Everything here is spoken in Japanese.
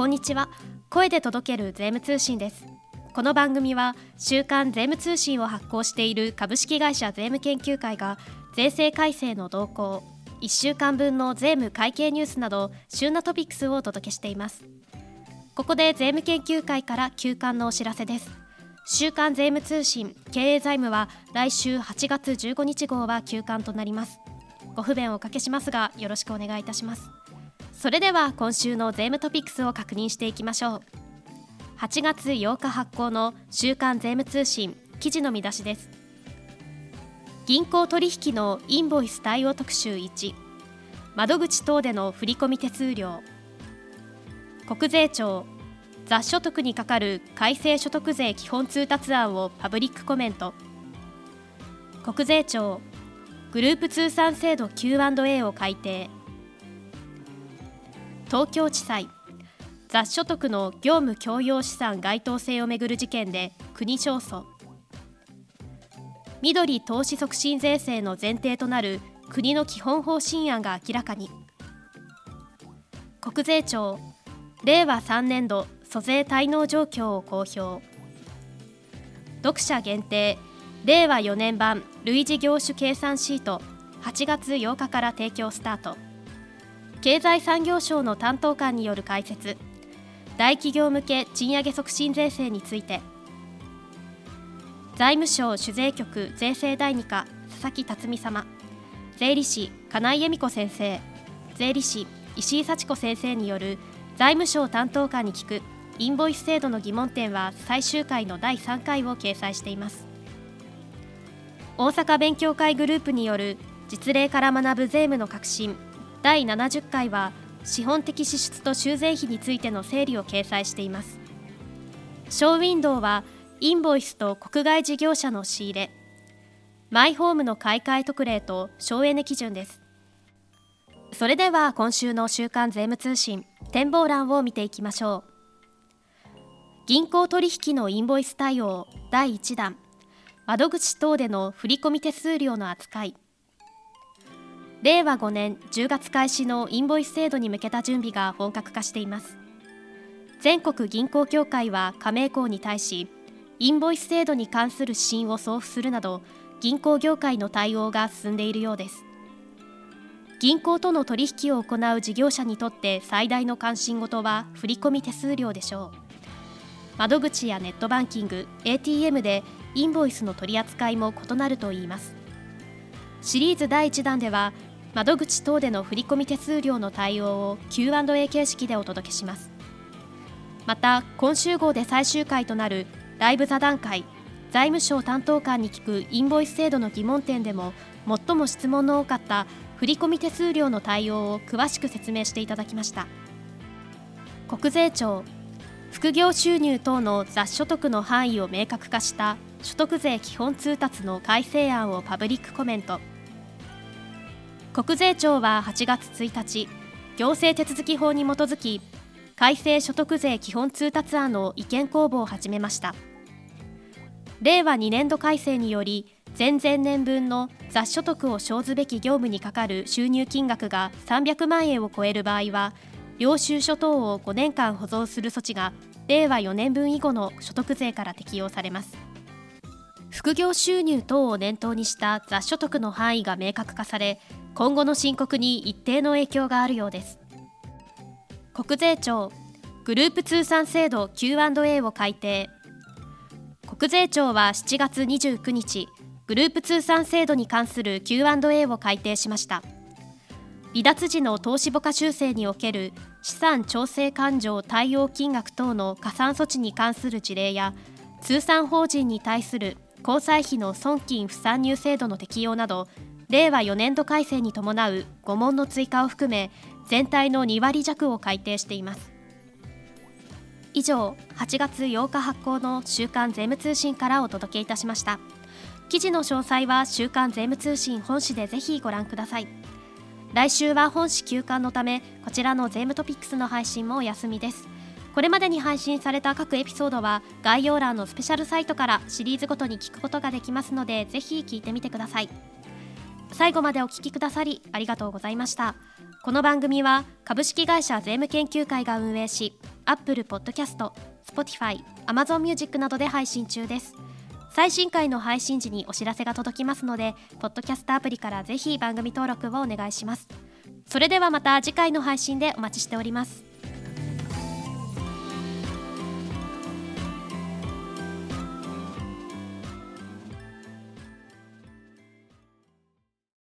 こんにちは。声で届ける税務通信です。この番組は週刊税務通信を発行している株式会社税務研究会が税制改正の動向1週間分の税務会計ニュースなど旬なトピックスをお届けしています。ここで税務研究会から休刊のお知らせです。週刊税務通信経営財務は来週8月15日号は休刊となります。ご不便をおかけしますがよろしくお願いいたします。それでは今週の税務トピックスを確認していきましょう。8月8日発行の週刊税務通信記事の見出しです。銀行取引のインボイス対応特集1窓口等での振込手数料。国税庁雑所得にかかる改正所得税基本通達案をパブリックコメント。国税庁グループ通算制度 Q&A を改定。東京地裁。雑所得の業務強要資産該当性をめぐる事件で国勝訴。緑投資促進税制の前提となる国の基本方針案が明らかに。国税庁令和3年度租税滞納状況を公表。読者限定令和4年版類似業種計算シート8月8日から提供スタート。経済産業省の担当官による解説。大企業向け賃上げ促進税制について。財務省主税局税制第2課佐々木辰巳様。税理士金井恵美子先生。税理士石井幸子先生による財務省担当官に聞くインボイス制度の疑問点は最終回の第3回を掲載しています。大阪勉強会グループによる実例から学ぶ税務の革新。第70回は資本的支出と修繕費についての整理を掲載しています。ショーウィンドウはインボイスと国外事業者の仕入れ。マイホームの買い替え特例と省エネ基準です。それでは今週の週刊税務通信展望欄を見ていきましょう。銀行取引のインボイス対応第1弾。窓口等での振込手数料の扱い。令和5年10月開始のインボイス制度に向けた準備が本格化しています。全国銀行協会は加盟校に対しインボイス制度に関する指針を送付するなど銀行業界の対応が進んでいるようです。銀行との取引を行う事業者にとって最大の関心事は振込手数料でしょう。窓口やネットバンキング ATM でインボイスの取り扱いも異なるといいます。シリーズ第1弾では窓口等での振込手数料の対応を Q&A 形式でお届けします。また今週号で最終回となるライブ座談会財務省担当官に聞くインボイス制度の疑問点でも最も質問の多かった振込手数料の対応を詳しく説明していただきました。国税庁副業収入等の雑所得の範囲を明確化した所得税基本通達の改正案をパブリックコメント。国税庁は8月1日行政手続法に基づき改正所得税基本通達案の意見公募を始めました。令和2年度改正により前々年分の雑所得を生ずべき業務にかかる収入金額が300万円を超える場合は領収書等を5年間保存する措置が令和4年分以後の所得税から適用されます。副業収入等を念頭にした雑所得の範囲が明確化され今後の申告に一定の影響があるようです。国税庁グループ通算制度 Q&A を改定。国税庁は7月29日グループ通算制度に関する Q&A を改定しました。離脱時の投資母価修正における資産調整勘定対応金額等の加算措置に関する事例や通算法人に対する交際費の損金不算入制度の適用など令和4年度改正に伴う5問の追加を含め全体の2割弱を改定しています。以上8月8日発行の週刊税務通信からお届けいたしました。記事の詳細は週刊税務通信本誌でぜひご覧ください。来週は本誌休刊のためこちらの税務トピックスの配信もお休みです。これまでに配信された各エピソードは概要欄のスペシャルサイトからシリーズごとに聞くことができますのでぜひ聞いてみてください。最後までお聞きくださりありがとうございました。この番組は株式会社税務研究会が運営し Apple Podcast、Spotify、Amazon Music などで配信中です。最新回の配信時にお知らせが届きますのでポッドキャストアプリからぜひ番組登録をお願いします。それではまた次回の配信でお待ちしております。